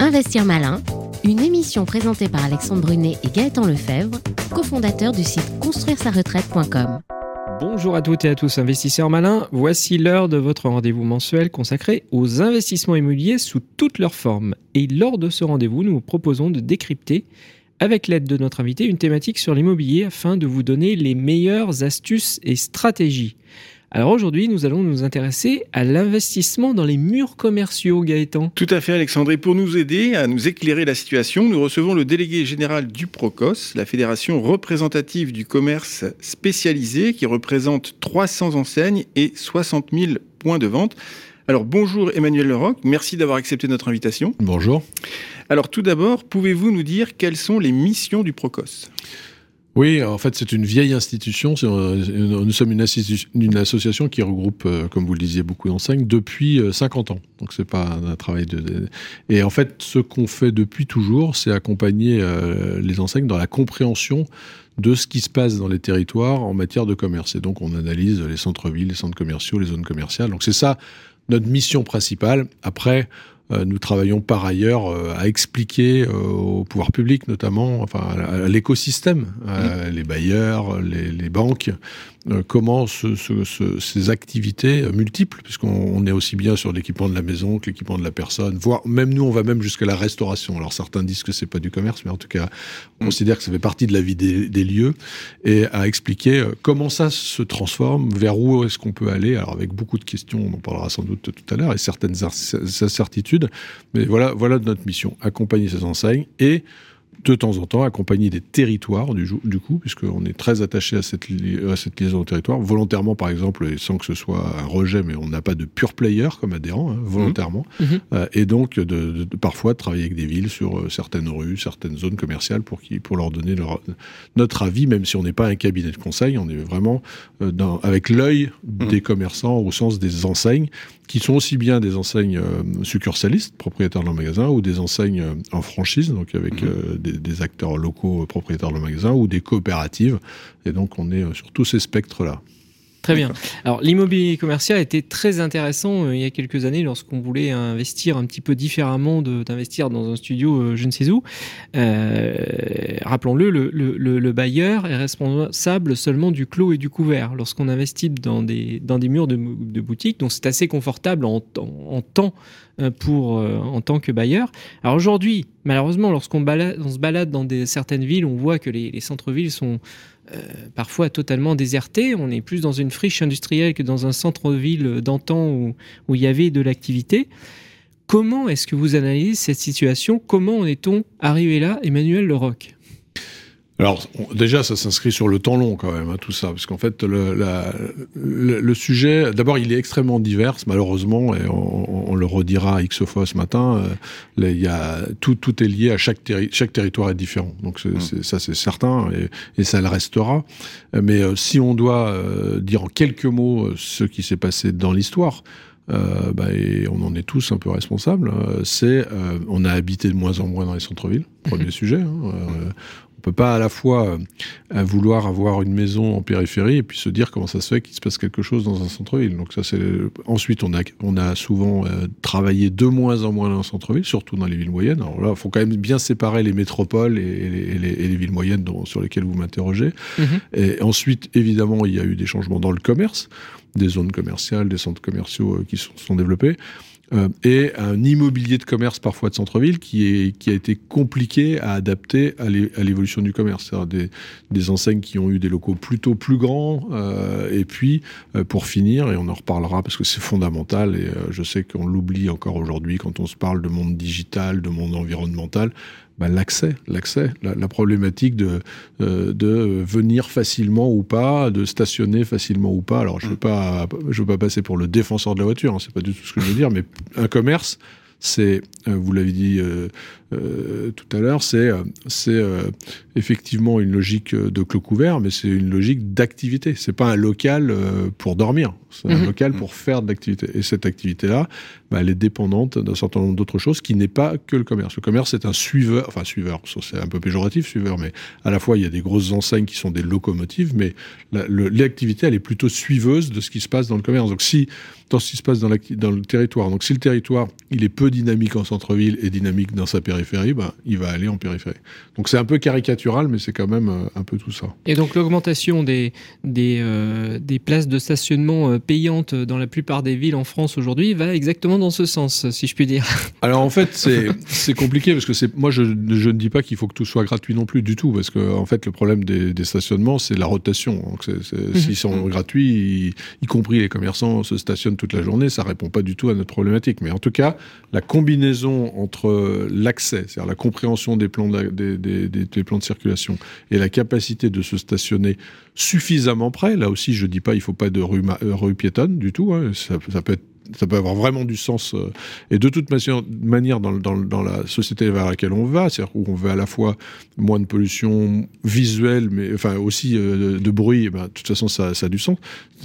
Investir Malin, une émission présentée par Alexandre Brunet et Gaëtan Lefebvre, cofondateurs du site construire-sa-retraite.com. Bonjour à toutes et à tous investisseurs malins, voici l'heure de votre rendez-vous mensuel consacré aux investissements immobiliers sous toutes leurs formes. Et lors de ce rendez-vous, nous vous proposons de décrypter, avec l'aide de notre invité, une thématique sur l'immobilier afin de vous donner les meilleures astuces et stratégies. Alors aujourd'hui, nous allons nous intéresser à l'investissement dans les murs commerciaux, Gaëtan. Tout à fait, Alexandre. Et pour nous aider à nous éclairer la situation, nous recevons le délégué général du Procos, la fédération représentative du commerce spécialisé, qui représente 300 enseignes et 60 000 points de vente. Alors bonjour Emmanuel Leroc, merci d'avoir accepté notre invitation. Bonjour. Alors tout d'abord, pouvez-vous nous dire quelles sont les missions du Procos? Oui, en fait, c'est une vieille institution. Euh, nous sommes une, association qui regroupe, euh, comme vous le disiez, beaucoup d'enseignes depuis 50 euh, ans. Donc, c'est pas un travail de. Et en fait, ce qu'on fait depuis toujours, c'est accompagner les enseignes dans la compréhension de ce qui se passe dans les territoires en matière de commerce. Et donc, on analyse les centres-villes, les centres commerciaux, les zones commerciales. Donc, c'est ça notre mission principale. Après, nous travaillons par ailleurs euh, à expliquer euh, au pouvoir public, notamment, enfin à l'écosystème, mmh. les bailleurs, les, les banques, euh, comment ce, ce, ces activités multiples, puisqu'on est aussi bien sur l'équipement de la maison que l'équipement de la personne, voire même nous, on va même jusqu'à la restauration. Alors certains disent que c'est pas du commerce, mais en tout cas, on mm. considère que ça fait partie de la vie des, des lieux, et à expliquer euh, comment ça se transforme, vers où est-ce qu'on peut aller. Alors avec beaucoup de questions, on en parlera sans doute tout à l'heure, et certaines incertitudes, mais voilà, voilà notre mission accompagner ces enseignes et de temps en temps accompagner des territoires du, du coup, puisqu'on est très attaché à cette, à cette liaison au territoire, volontairement par exemple, et sans que ce soit un rejet, mais on n'a pas de pure player comme adhérent, hein, volontairement, mmh. Mmh. Euh, et donc de, de, de, parfois de travailler avec des villes sur euh, certaines rues, certaines zones commerciales pour, qui, pour leur donner leur, notre avis, même si on n'est pas un cabinet de conseil, on est vraiment euh, dans, avec l'œil mmh. des commerçants au sens des enseignes, qui sont aussi bien des enseignes euh, succursalistes, propriétaires de magasin, ou des enseignes en franchise, donc avec des des, acteurs locaux propriétaires de magasins ou des coopératives. Et donc, on est euh, sur tous ces spectres-là. Très bien. Alors l'immobilier commercial était très intéressant euh, il y a quelques années lorsqu'on voulait investir un petit peu différemment d'investir dans un studio euh, je ne sais où. Rappelons-le, le, le, bailleur est responsable seulement du clos et du couvert lorsqu'on investit dans des, dans des murs de, de boutique. Donc c'est assez confortable en, temps euh, pour, euh, en tant que bailleur. Alors aujourd'hui, malheureusement, lorsqu'on on se balade dans des, certaines villes, on voit que les, centres-villes sont euh, parfois totalement désertés. On est plus dans une friche industrielle que dans un centre-ville d'antan où, où il y avait de l'activité. Comment est-ce que vous analysez cette situation? Comment en est-on arrivé là, Emmanuel Leroc? Alors déjà, ça s'inscrit sur le temps long quand même, hein, tout ça, parce qu'en fait, le, la, le, sujet, d'abord, il est extrêmement divers, malheureusement, et on, on le redira X fois ce matin. Euh, il y a tout, tout est lié à chaque, chaque territoire est différent, donc c'est, mmh. ça c'est certain, et, et, ça le restera. Mais euh, si on doit euh, dire en quelques mots euh, ce qui s'est passé dans l'histoire. Euh, bah, et on en est tous un peu responsables, c'est euh, on a habité de moins en moins dans les centres-villes, premier mmh. sujet. Hein, on peut pas à la fois euh, vouloir avoir une maison en périphérie et puis se dire comment ça se fait qu'il se passe quelque chose dans un centre-ville. Donc ça c'est ensuite on a on a souvent euh, travaillé de moins en moins dans un centre-ville, surtout dans les villes moyennes. Alors là, il faut quand même bien séparer les métropoles et, les, et les, et les villes moyennes dont, sur lesquelles vous m'interrogez. Mmh. Et ensuite, évidemment, il y a eu des changements dans le commerce, des zones commerciales, des centres commerciaux euh, qui sont, sont développés. Euh, et un immobilier de commerce parfois de centre-ville qui, est, qui a été compliqué à adapter à l'évolution du commerce. C'est-à-dire des, des, enseignes qui ont eu des locaux plutôt plus grands, euh, et puis euh, pour finir, et on en reparlera parce que c'est fondamental, et euh, je sais qu'on l'oublie encore aujourd'hui quand on se parle de monde digital, de monde environnemental, bah, l'accès, l'accès, la, la, problématique de, euh, de venir facilement ou pas, de stationner facilement ou pas. Alors je veux mm. pas, je veux pas passer pour le défenseur de la voiture, hein, c'est pas du tout ce que je veux dire, mais un commerce, c'est, vous l'avez dit euh, euh, tout à l'heure, c'est euh, effectivement une logique de clos couvert, mais c'est une logique d'activité. C'est pas un local pour dormir, c'est un -hmm. local pour faire de l'activité. Et cette activité-là, bah, elle est dépendante d'un certain nombre d'autres choses qui n'est pas que le commerce. Le commerce est un suiveur, enfin suiveur, c'est un peu péjoratif suiveur, mais à la fois il y a des grosses enseignes qui sont des locomotives, mais l'activité elle est plutôt suiveuse de ce qui se passe dans le commerce. Donc si dans ce qui se passe dans, dans le territoire, donc si le territoire il est peu dynamique en centre-ville et dynamique dans sa périphérie, bah, il va aller en périphérie. Donc c'est un peu caricatural, mais c'est quand même euh, un peu tout ça. Et donc l'augmentation des, des, euh, des, places de stationnement euh, payantes dans la plupart des villes en France aujourd'hui va exactement dans ce sens, si je puis dire. Alors en fait, c'est compliqué parce que moi je, je, ne dis pas qu'il faut que tout soit gratuit non plus du tout, parce que en fait le problème des, des stationnements c'est la rotation. Donc mhm. S'ils sont gratuits, y, compris les commerçants se stationnent toute la journée, ça répond pas du tout à notre problématique. Mais en tout cas, la combinaison entre l'accès, c'est-à-dire la compréhension des plans de, circulation et la capacité de se stationner suffisamment près. Là aussi, je dis pas il faut pas de rue, rue piétonne du tout. Hein. Ça peut être ça peut avoir vraiment du sens. Euh, et de toute manière, dans, dans, dans, la société vers laquelle on va, c'est-à-dire où on veut à la fois moins de pollution visuelle, mais enfin aussi euh, de bruit, eh ben, de toute façon, ça, ça, a du sens.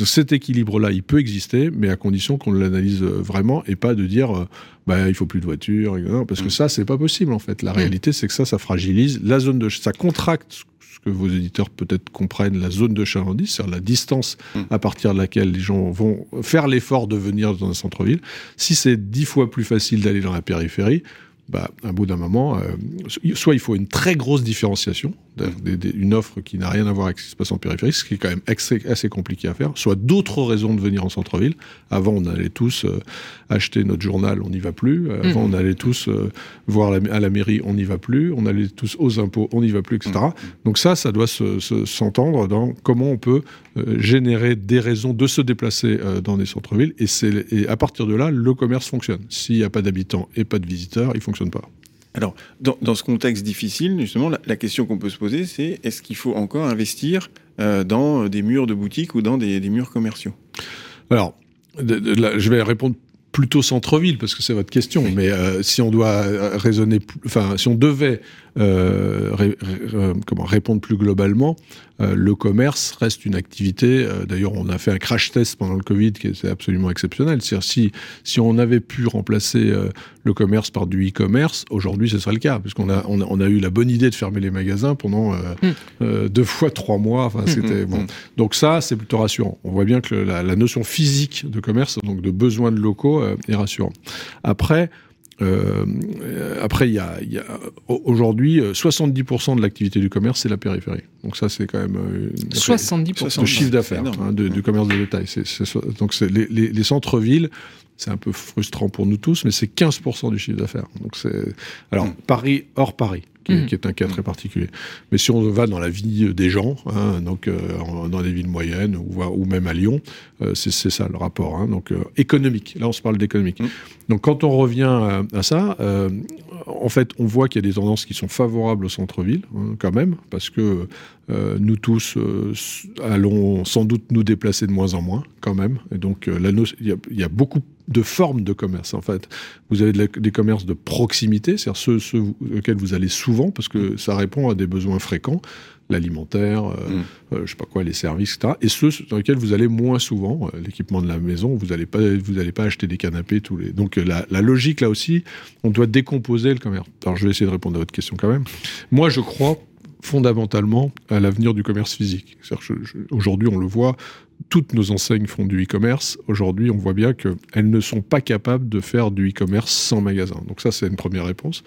cet équilibre-là, il peut exister, mais à condition qu'on l'analyse euh, vraiment et pas de dire. bah, il faut plus de voitures, parce que mm. ça, c'est pas possible en fait. La mm. réalité, c'est que ça, ça fragilise la zone de, ça contracte que vos éditeurs peut-être comprennent la zone de chalandise, c'est-à-dire la distance mm. à partir de laquelle les gens vont faire l'effort de venir dans un centre-ville. Si c'est dix fois plus facile d'aller dans la périphérie, bah, à bout d'un moment, euh, soit il faut une très grosse différenciation, une offre qui n'a rien à voir avec ce qui se passe en périphérie, ce qui est quand même assez, compliqué à faire, soit d'autres raisons de venir en centre-ville. Avant, on allait tous euh, acheter notre journal, on n'y va plus. Avant, mmh. on allait tous euh, voir à la mairie, on n'y va plus. On allait tous aux impôts, on n'y va plus, etc. Mmh. Donc ça, ça doit s'entendre dans comment on peut générer des raisons de se déplacer dans des centres-villes. Et, et à partir de là, le commerce fonctionne. S'il n'y a pas d'habitants et pas de visiteurs, il fonctionne pas. Alors, dans, ce contexte difficile, justement, la, question qu'on peut se poser, c'est est-ce qu'il faut encore investir euh, dans des murs de boutique ou dans des, murs commerciaux? Alors, je vais répondre plutôt centre-ville parce que c'est votre question. Mais euh, si on doit euh, raisonner, enfin, si on devait comment répondre plus globalement, euh, le commerce reste une activité. Euh, d'ailleurs, on a fait un crash test pendant le Covid qui était absolument exceptionnel. C'est-à-dire si si on avait pu remplacer euh, le commerce par du e-commerce, aujourd'hui ce serait le cas, puisqu'on a on, a eu la bonne idée de fermer les magasins pendant mm. deux fois trois mois. Enfin, mm, c'était mm, bon. Donc ça, c'est plutôt rassurant. On voit bien que la, la, notion physique de commerce, donc de besoin de locaux, est rassurant. Après. Euh, après, il y a, y a aujourd'hui 70% de l'activité du commerce, c'est la périphérie. Donc ça, c'est quand même 70% de chiffre d'affaires hein, du commerce de détail. donc les, les, les centres-villes, c'est un peu frustrant pour nous tous, mais c'est 15% du chiffre d'affaires. Donc c'est alors mm. Paris hors Paris. Qui, qui, est un cas très particulier. Mais si on va dans la vie des gens, hein, donc euh, dans des villes moyennes ou, ou même à Lyon, euh, c'est ça le rapport. Hein, donc euh, économique. Là, on se parle d'économique. Mm. Donc quand on revient à, à ça, en fait, on voit qu'il y a des tendances qui sont favorables au centre-ville, hein, quand même, parce que nous tous allons sans doute nous déplacer de moins en moins, quand même. Et donc, il y, a beaucoup de formes de commerce en fait. Vous avez des commerces de proximité, c'est-à-dire ceux, auxquels vous allez souvent parce que ça répond à des besoins fréquents, l'alimentaire, euh, mm. euh, je sais pas quoi, les services, etc. Et ceux dans lesquels vous allez moins souvent, euh, l'équipement de la maison, vous n'allez pas, vous allez pas acheter des canapés tous les. Donc la, la, logique là aussi, on doit décomposer le commerce. Alors je vais essayer de répondre à votre question quand même. Moi je crois fondamentalement à l'avenir du commerce physique. Aujourd'hui, on le voit, toutes nos enseignes font du e-commerce. Aujourd'hui, on voit bien qu'elles ne sont pas capables de faire du e-commerce sans magasin. Donc ça, c'est une première réponse.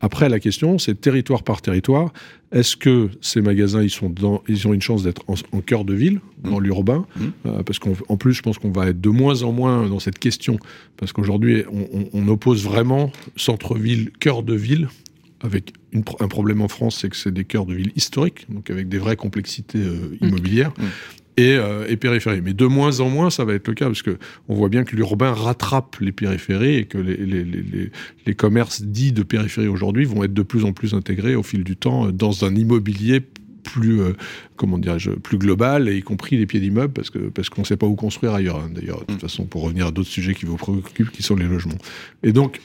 Après, la question, c'est territoire par territoire. Est-ce que ces magasins, ils, sont dans, ils ont une chance d'être en, cœur de ville, dans mmh. l'urbain mmh. Euh, Parce qu'en plus, je pense qu'on va être de moins en moins dans cette question. Parce qu'aujourd'hui, on, oppose vraiment centre-ville, cœur de ville avec un problème en France, c'est que c'est des cœurs de ville historiques, donc avec des vraies complexités euh, mmh. Immobilières. Euh, et, périphérie. Mais de moins en moins, ça va être le cas, parce que on voit bien que l'urbain rattrape les périphéries et que les, les, les, les commerces dits de périphérie aujourd'hui vont être de plus en plus intégrés au fil du temps dans un immobilier plus euh, comment dirais-je plus global y compris les pieds d'immeubles parce que parce qu'on ne sait pas où construire ailleurs hein, d'ailleurs de toute mm. façon pour revenir à d'autres sujets qui vous préoccupent qui sont les logements et donc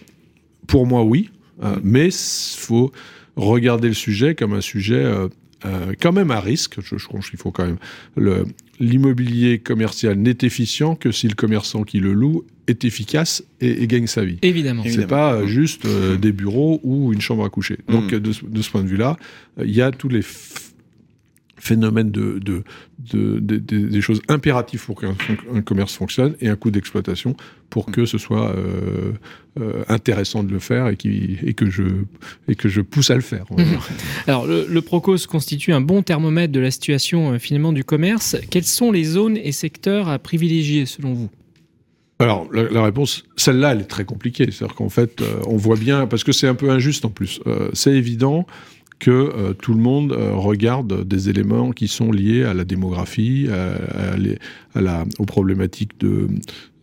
pour moi oui mm. mais il faut regarder le sujet comme un sujet euh, euh, quand même à risque. Je, je pense qu'il faut quand même le l'immobilier commercial n'est efficient que si le commerçant qui le loue est efficace et, et gagne sa vie. Évidemment. C'est pas euh, juste euh, des bureaux ou une chambre à coucher. Donc Mm. euh, de, ce- de ce point de vue-là, euh, il y a tous les f- phénomènes de, de, de- de- de- des choses impératives pour qu'un un commerce fonctionne et un coût d'exploitation pour que ce soit euh, euh, intéressant de le faire et, qui, et, que je, et que je pousse à le faire. Mhm. Alors, le, le Procos constitue un bon thermomètre de la situation euh, finalement du commerce. Quelles sont les zones et secteurs à privilégier selon vous? Alors, la, la réponse, celle-là, elle est très compliquée. C'est-à-dire qu'en fait, on voit bien, parce que c'est un peu injuste en plus, c'est évident que euh, tout le monde euh, regarde des éléments qui sont liés à la démographie, à, à les- à la, aux problématiques de,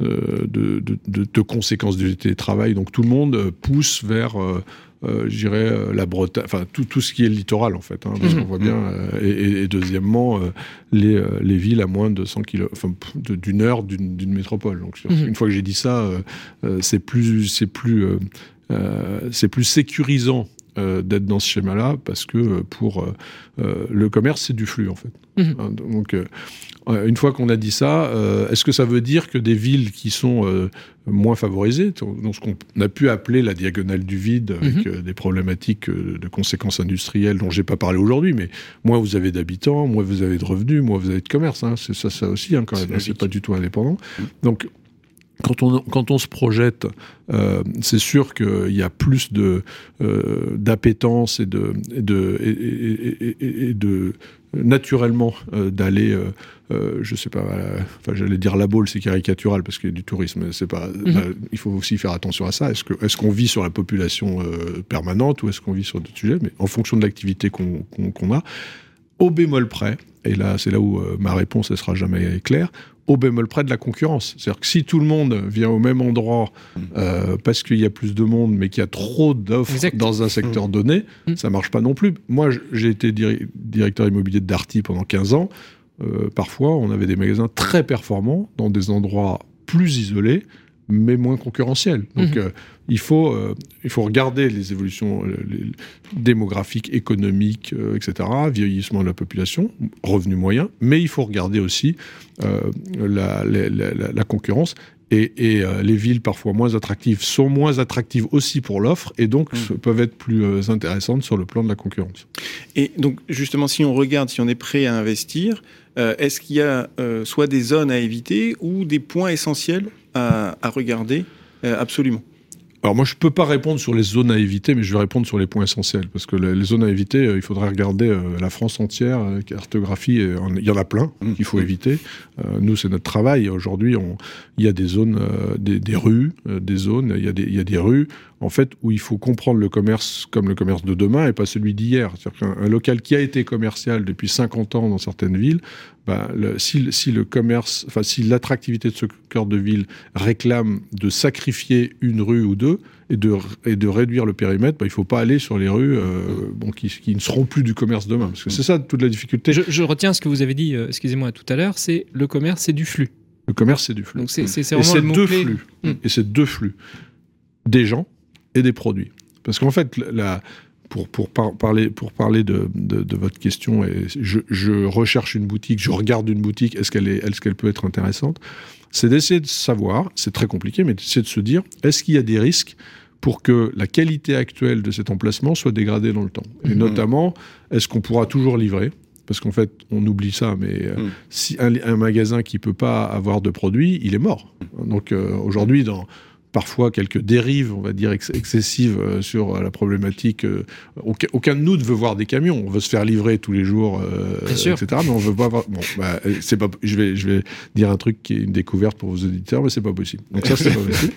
euh, de, de- conséquences du télétravail. Donc tout le monde pousse vers, euh, je dirais, euh, la Bretagne, enfin tout, tout ce qui est littoral en fait. hein, parce Mhm. qu'on voit bien. euh, et, deuxièmement, les, les villes à moins de 100 km, enfin d'une heure d'une métropole. Donc Mhm. une fois que j'ai dit ça, c'est plus, c'est plus, c'est plus sécurisant euh, d'être dans ce schéma-là parce que euh, pour euh, le commerce, c'est du flux en fait. Mhm. Hein, Donc euh, une fois qu'on a dit ça, est-ce que ça veut dire que des villes qui sont moins favorisées, dans ce qu'on a pu appeler la diagonale du vide, avec Mhm. des problématiques de conséquences industrielles dont j'ai pas parlé aujourd'hui, mais moins vous avez d'habitants, moins vous avez de revenus, moins vous avez de commerce. hein. c'est ça, ça aussi hein, quand même. logique. C'est pas du tout indépendant. Donc quand on, quand on se projette, euh, c'est sûr qu'il y a plus de euh, d'appétence et de, et de, et, et- et- et de naturellement euh, d'aller, je sais pas, enfin j'allais dire la boule, c'est caricatural parce qu'il y a du tourisme, c'est pas, Mhm. là, il faut aussi faire attention à ça. Est-ce que est-ce qu'on vit sur la population permanente ou est-ce qu'on vit sur d'autres sujets? Mais en fonction de l'activité qu'on a, au bémol près, et là c'est là où euh, ma réponse elle sera jamais claire, au bémol près de la concurrence. C'est-à-dire que si tout le monde vient au même endroit euh, parce qu'il y a plus de monde, mais qu'il y a trop d'offres dans un secteur donné, Mm. ça marche pas non plus. Moi, j'ai été diri- directeur immobilier de Darty pendant 15 ans. Euh, parfois, on avait des magasins très performants dans des endroits plus isolés, mais moins concurrentiels. Donc, Mhm. euh, il, faut, euh, il faut regarder les évolutions euh, les- démographiques, économiques, etc., vieillissement de la population, revenus moyens, mais il faut regarder aussi la, la- la- la- la concurrence. Et, et, euh, les villes parfois moins attractives sont moins attractives aussi pour l'offre et donc Mhm. peuvent être plus euh, intéressantes sur le plan de la concurrence. Et donc, justement, si on regarde, si on est prêt à investir, euh, est-ce qu'il y a soit des zones à éviter ou des points essentiels à, à regarder absolument? Alors moi je peux pas répondre sur les zones à éviter, mais je vais répondre sur les points essentiels parce que les, zones à éviter, euh, il faudrait regarder euh, la France entière, euh, cartographie, il y en a plein Mhm. qu'il faut éviter. Nous c'est notre travail. Aujourd'hui il y a des zones, des, des rues, des zones, il y, a des, il y a des rues en fait où il faut comprendre le commerce comme le commerce de demain et pas celui d'hier. C'est-à-dire qu'un un local qui a été commercial depuis 50 ans dans certaines villes, bah, le- si, le- si le commerce, enfin si l'attractivité de ce cœur de ville réclame de sacrifier une rue ou deux et de, et de réduire le périmètre, bah, il ne faut pas aller sur les rues euh, bon, qui, qui ne seront plus du commerce demain. Parce que c'est ça toute la difficulté. je, je retiens ce que vous avez dit, euh, excusez-moi, tout à l'heure, c'est le commerce, c'est du flux. Le commerce, c'est du flux. Donc c'est c'est- c'est et vraiment c'est le deux flux. Mm. Et c'est deux flux. Des gens et des produits. Parce qu'en fait, la, pour, pour, par- parler, pour parler de, de, de votre question, et je, je recherche une boutique, je regarde une boutique, est-ce qu'elle est, est-ce qu'elle peut être intéressante? C'est d'essayer de savoir, c'est très compliqué, mais c'est de se dire, est-ce qu'il y a des risques pour que la qualité actuelle de cet emplacement soit dégradée dans le temps? Et Mhm. notamment, est-ce qu'on pourra toujours livrer? Parce qu'en fait, on oublie ça, mais euh, Mm. si un, un magasin qui peut pas avoir de produits, il est mort. Donc euh, aujourd'hui, dans parfois quelques dérives, on va dire ex- excessives euh, sur euh, la problématique, euh, aucun, aucun de nous ne veut voir des camions. On veut se faire livrer tous les jours, euh, etc. Mais on veut pas avoir. Bon, bah, c'est pas. Je vais, je vais dire un truc qui est une découverte pour vos auditeurs, mais c'est pas possible. Donc ça, c'est pas possible.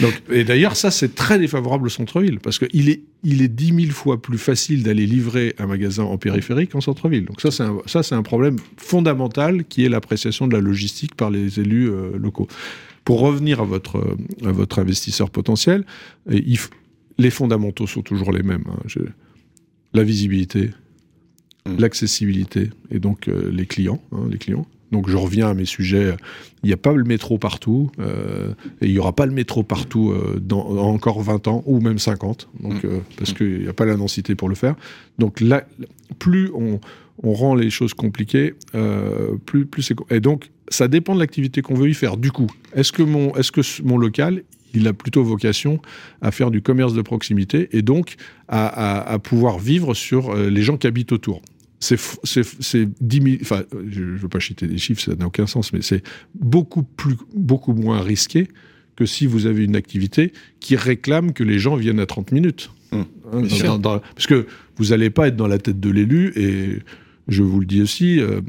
Donc, et d'ailleurs, ça, c'est très défavorable au centre-ville parce qu'il est, il est dix mille fois plus facile d'aller livrer un magasin en périphérique qu'en centre-ville. Donc ça, c'est un, ça, un problème fondamental qui est l'appréciation de la logistique par les élus locaux. Pour revenir à votre, à votre investisseur potentiel, et il les fondamentaux sont toujours les mêmes. hein. La visibilité, Mm. l'accessibilité et donc euh, les clients, hein, les clients. Donc je reviens à mes sujets. Il n'y a pas le métro partout euh, et il n'y aura pas le métro partout euh, dans, dans encore 20 ans ou même 50. Donc, Mm. euh, parce qu'il n'y a pas la densité pour le faire. Donc là, plus on, on rend les choses compliquées, euh, plus, plus c'est... Et donc, ça dépend de l'activité qu'on veut y faire. Du coup, est-ce que mon, est-ce que mon local, il a plutôt vocation à faire du commerce de proximité et donc à, pouvoir vivre sur euh, les gens qui habitent autour? C'est, c'est, 10 000, enfin, je ne veux pas citer des chiffres, ça n'a aucun sens, mais c'est beaucoup plus, beaucoup moins risqué que si vous avez une activité qui réclame que les gens viennent à 30 minutes. Mmh. Parce que vous n'allez pas être dans la tête de l'élu et je vous le dis aussi, euh,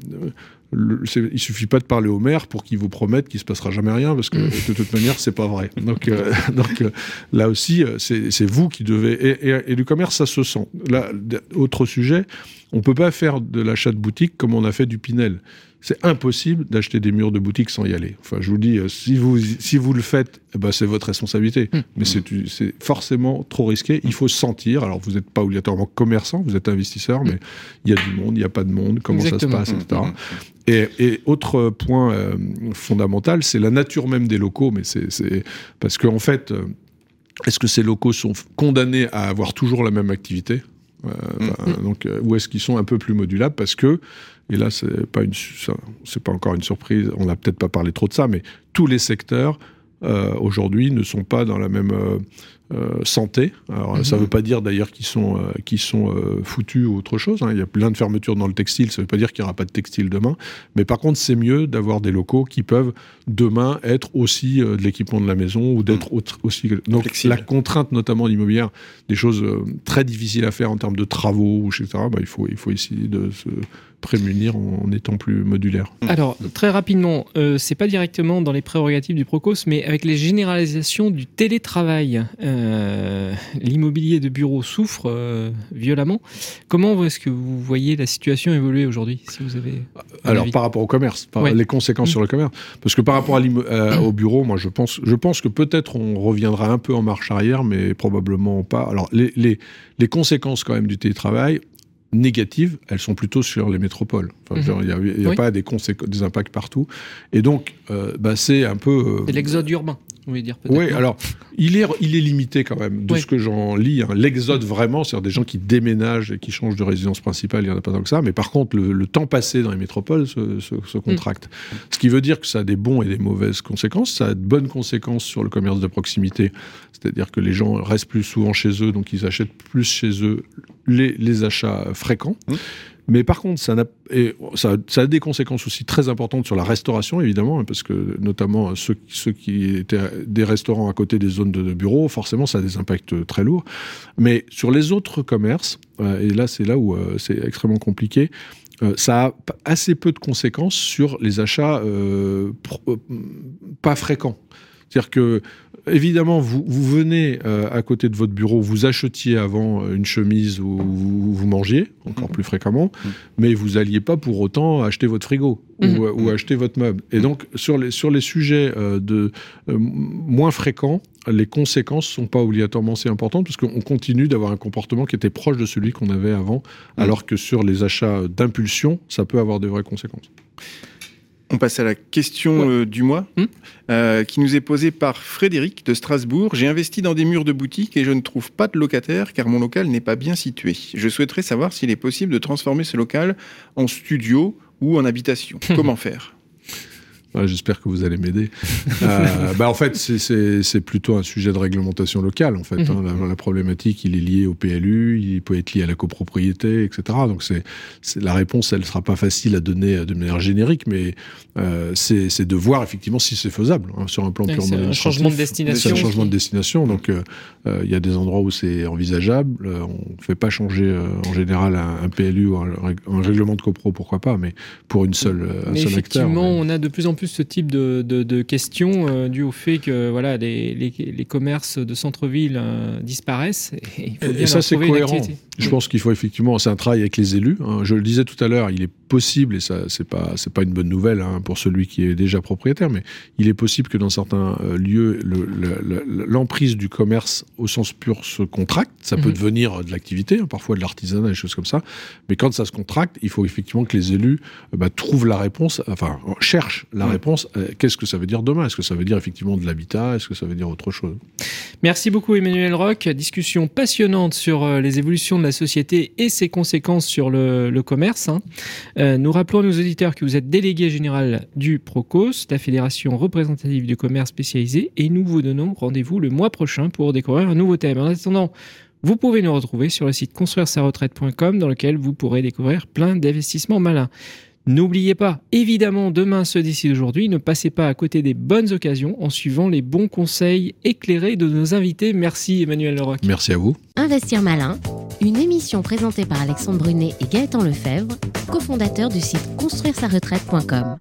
le, il suffit pas de parler au maire pour qu'il vous promette qu'il se passera jamais rien, parce que de toute manière, c'est pas vrai. Donc, euh, donc euh, là aussi, c'est vous qui devez. Et, et, du commerce, ça se sent. Là, autre sujet, on peut pas faire de l'achat de boutique comme on a fait du Pinel c'est impossible d'acheter des murs de boutique sans y aller. Enfin, je vous dis, euh, si vous, si vous le faites, eh ben, c'est votre responsabilité. Mmh. Mais c'est forcément trop risqué. Il faut sentir. Alors, vous n'êtes pas obligatoirement commerçant, vous êtes investisseur, mais il y a du monde, il n'y a pas de monde, comment ça se passe, etc. Mmh. Et, et, autre point euh, fondamental, c'est la nature même des locaux. Mais c'est parce qu'en en fait, euh, est-ce que ces locaux sont condamnés à avoir toujours la même activité? Mmh. donc, ou est-ce qu'ils sont un peu plus modulables parce que et là, c'est pas une, c'est pas encore une surprise. On n'a peut-être pas parlé trop de ça, mais tous les secteurs euh, aujourd'hui ne sont pas dans la même euh, santé. Alors, ça ne mhm. veut pas dire d'ailleurs qu'ils sont, euh, sont euh, foutus ou autre chose. Hein. Il y a plein de fermetures dans le textile. Ça ne veut pas dire qu'il n'y aura pas de textile demain. Mais par contre, c'est mieux d'avoir des locaux qui peuvent demain être aussi de l'équipement de la maison ou d'être mhm. aussi. Donc la contrainte, notamment l'immobilière, des choses très difficiles à faire en termes de travaux, etc. Bah, il faut il faut essayer de se prémunir en, étant plus modulaire. Alors très rapidement, c'est pas directement dans les prérogatives du Procos, mais avec les généralisations du télétravail. Euh, l'immobilier de bureau souffre euh, violemment. Comment est-ce que vous voyez la situation évoluer aujourd'hui si vous avez Alors par rapport au commerce, les conséquences sur le commerce, parce que par rapport à au bureau, moi je pense, je pense que peut-être on reviendra un peu en marche arrière, mais probablement pas. Alors les, les, les conséquences quand même du télétravail, négatives, elles sont plutôt sur les métropoles. Mhm. Il n'y a, pas des, des impacts partout. Et donc, euh, bah, c'est un peu... c'est l'exode urbain. Oui, dire Oui, alors il est, il est limité quand même, de ce que j'en lis. Hein. L'exode vraiment, c'est-à-dire des gens qui déménagent et qui changent de résidence principale, il n'y en a pas tant que ça. Mais par contre, le, temps passé dans les métropoles se, se, contracte. Mm. Ce qui veut dire que ça a des bons et des mauvaises conséquences. Ça a de bonnes conséquences sur le commerce de proximité, c'est-à-dire que les gens restent plus souvent chez eux, donc ils achètent plus chez eux les, les achats fréquents. Mm. Mais par contre, ça, a, des conséquences aussi très importantes sur la restauration, évidemment, parce que notamment ceux, ceux qui étaient des restaurants à côté des zones de, bureaux, forcément, ça a des impacts très lourds. Mais sur les autres commerces, euh, et là, c'est là où euh, c'est extrêmement compliqué, euh, ça a assez peu de conséquences sur les achats pas fréquents. C'est-à-dire que évidemment, vous, vous venez euh, à côté de votre bureau, vous achetiez avant euh, une chemise ou vous, vous mangiez, encore mhm. plus fréquemment, mhm. mais vous n'alliez pas pour autant acheter votre frigo ou, mhm. euh, acheter votre meuble. Et donc, sur les, sur les sujets de, moins fréquents, les conséquences sont pas obligatoirement si importantes, parce qu'on continue d'avoir un comportement qui était proche de celui qu'on avait avant, alors que sur les achats d'impulsion, ça peut avoir de vraies conséquences. On passe à la question euh, du mois, hmm euh, qui nous est posée par Frédéric de Strasbourg. J'ai investi dans des murs de boutique et je ne trouve pas de locataire car mon local n'est pas bien situé. Je souhaiterais savoir s'il est possible de transformer ce local en studio ou en habitation. Comment faire? J'espère que vous allez m'aider. euh, bah en fait, c'est plutôt un sujet de réglementation locale. En fait, hein. mhm. la, problématique, il est lié au PLU, il peut être lié à la copropriété, etc. Donc, c'est la réponse, elle sera pas facile à donner de manière générique, mais euh, c'est de voir effectivement si c'est faisable hein, sur un plan purement C'est un changement de destination. C'est un changement de destination. Donc, euh, euh, il y a des endroits où c'est envisageable. on ne fait pas changer en général un, PLU ou un, règlement de copro, pourquoi pas, mais pour une seule, un seul acteur. Effectivement, on a de plus en plus ce type de, de, questions euh, dû au fait que voilà, les, les, commerces de centre-ville euh, disparaissent. Et, ça, c'est cohérent. Je pense qu'il faut effectivement, c'est un travail avec les élus. Hein. Je le disais tout à l'heure, il est possible, et ça c'est pas c'est pas une bonne nouvelle hein, pour celui qui est déjà propriétaire, mais il est possible que dans certains euh, lieux l'emprise du commerce au sens pur se contracte. Ça peut mhm. devenir de l'activité, hein, parfois de l'artisanat, des choses comme ça. Mais quand ça se contracte, il faut effectivement que les élus euh, bah, trouvent la réponse, enfin cherchent la réponse. Euh, qu'est-ce que ça veut dire demain? Est-ce que ça veut dire effectivement de l'habitat? Est-ce que ça veut dire autre chose? Merci beaucoup Emmanuel Roch. Discussion passionnante sur les évolutions de la société et ses conséquences sur le, commerce. Hein. Euh, nous rappelons à nos auditeurs que vous êtes délégué général du Procos, la fédération représentative du commerce spécialisé, et nous vous donnons rendez-vous le mois prochain pour découvrir un nouveau thème. En attendant, vous pouvez nous retrouver sur le site construire-sa-retraite.com dans lequel vous pourrez découvrir plein d'investissements malins. N'oubliez pas, évidemment, demain se décide aujourd'hui, ne passez pas à côté des bonnes occasions en suivant les bons conseils éclairés de nos invités. Merci Emmanuel Leroy. Merci à vous. Investir malin, une émission présentée par Alexandre Brunet et Gaëtan Lefebvre, cofondateurs du site construire-sa-retraite.com.